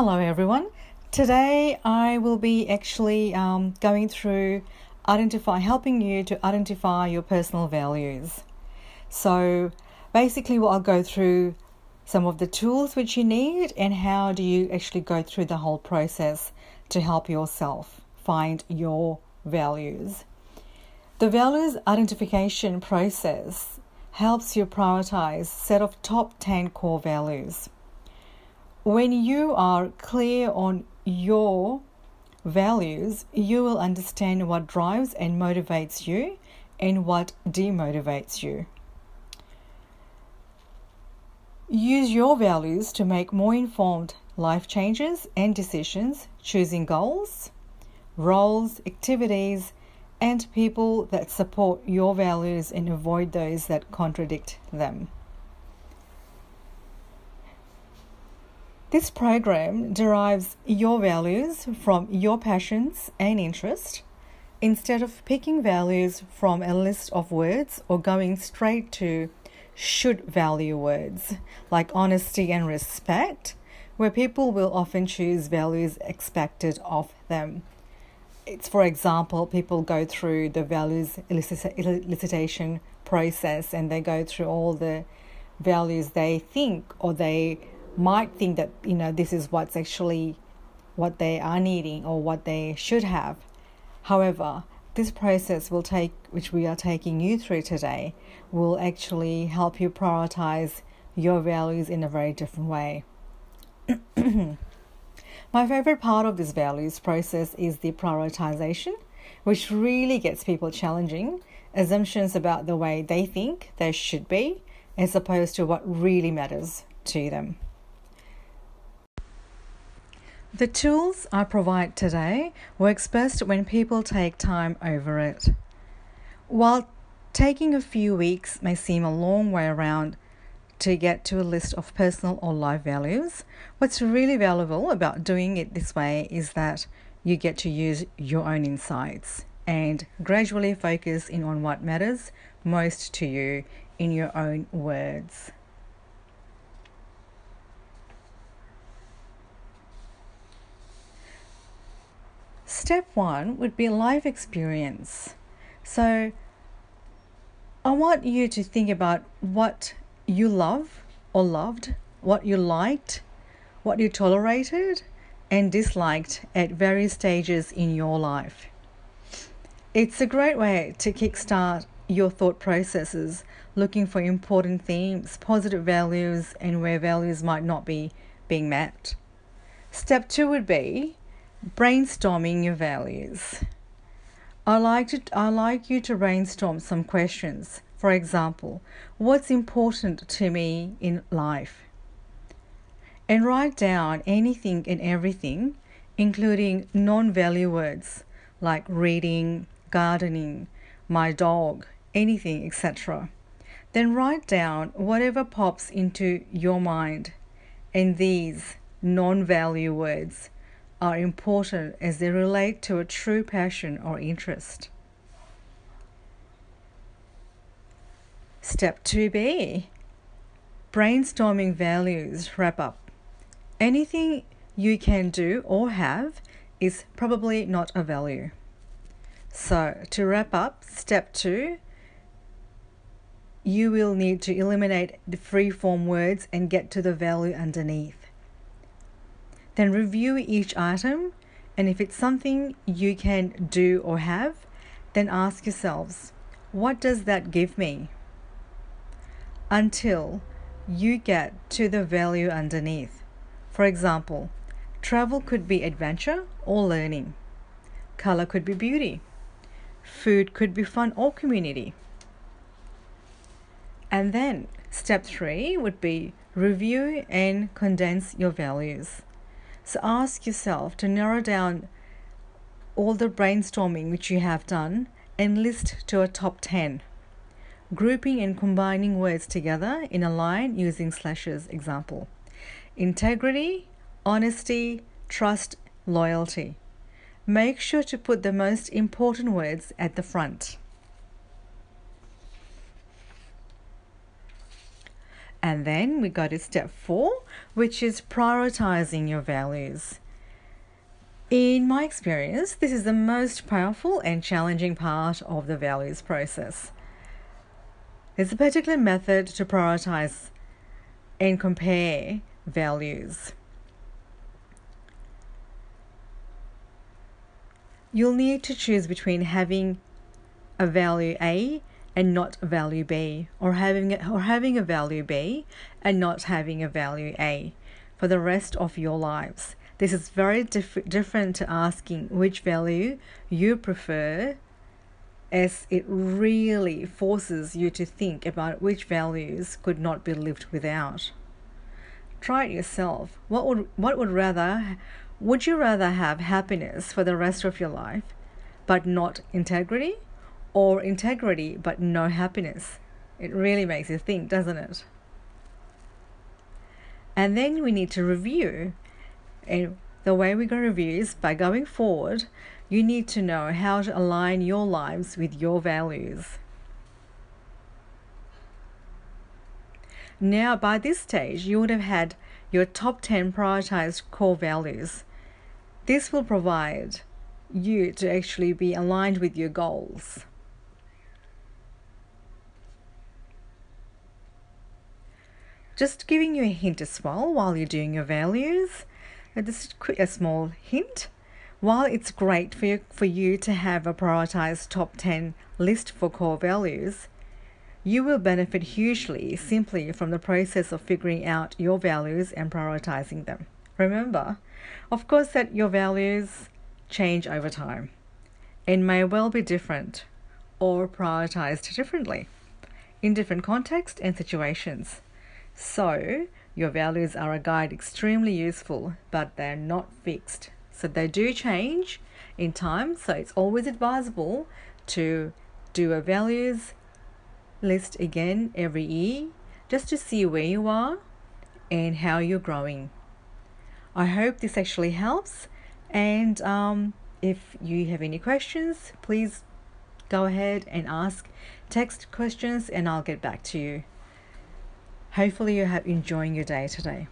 Hello, everyone. Today I will be actually um, going through identify, helping you to identify your personal values. So, basically, what I'll go through some of the tools which you need and how do you actually go through the whole process to help yourself find your values. The values identification process helps you prioritize set of top 10 core values. When you are clear on your values, you will understand what drives and motivates you and what demotivates you. Use your values to make more informed life changes and decisions, choosing goals, roles, activities, and people that support your values and avoid those that contradict them. This program derives your values from your passions and interests instead of picking values from a list of words or going straight to should value words like honesty and respect, where people will often choose values expected of them. It's, for example, people go through the values elicitation process and they go through all the values they think or they might think that, you know, this is what's actually what they are needing or what they should have. However, this process will take, which we are taking you through today, will actually help you prioritize your values in a very different way. My favorite part of this values process is the prioritization, which really gets people challenging assumptions about the way they think they should be, as opposed to what really matters to them. The tools I provide today works best when people take time over it. While taking a few weeks may seem a long way around to get to a list of personal or life values, what's really valuable about doing it this way is that you get to use your own insights and gradually focus in on what matters most to you in your own words. Step one would be life experience. So, I want you to think about what you love or loved, what you liked, what you tolerated and disliked at various stages in your life. It's a great way to kickstart your thought processes, looking for important themes, positive values, and where values might not be being met. Step two would be brainstorming your values. I like to I like you to brainstorm some questions. For example, what's important to me in life? And write down anything and everything, including non-value words like reading, gardening, my dog, anything, etc. Then write down whatever pops into your mind. And these non value words are important as they relate to a true passion or interest. Step 2b Brainstorming values wrap up. Anything you can do or have is probably not a value. So, to wrap up, step 2 you will need to eliminate the free form words and get to the value underneath. Then review each item, and if it's something you can do or have, then ask yourselves, what does that give me? Until you get to the value underneath. For example, travel could be adventure or learning, color could be beauty, food could be fun or community. And then step three would be review and condense your values. So ask yourself to narrow down all the brainstorming which you have done and list to a top 10. Grouping and combining words together in a line using slashes example. Integrity, honesty, trust, loyalty. Make sure to put the most important words at the front. And then we go to step four, which is prioritizing your values. In my experience, this is the most powerful and challenging part of the values process. There's a particular method to prioritize and compare values. You'll need to choose between having a value A and not value B, or having a, or having a value B and not having a value A for the rest of your lives. This is very diff- different to asking which value you prefer, as it really forces you to think about which values could not be lived without. Try it yourself. What would what would rather would you rather have happiness for the rest of your life but not integrity or integrity but no happiness? It really makes you think, doesn't it? And then we need to review and the way going to review is by going forward, you need to know how to align your lives with your values. Now, by this stage, you would have had your top 10 prioritized core values. This will provide you to actually be aligned with your goals. Just giving you a hint as well while you're doing your values uh, this is a small hint. While it's great for you, for you to have a prioritized top 10 list for core values, you will benefit hugely simply from the process of figuring out your values and prioritizing them. Remember, of course, that your values change over time and may well be different or prioritized differently in different contexts and situations. So, your values are a guide extremely useful, but they're not fixed. So they do change in time, so it's always advisable to do a values list again every year just to see where you are and how you're growing. I hope this actually helps, and um, if you have any questions, please go ahead and ask text questions, and I'll get back to you. Hopefully, you have enjoying your day today.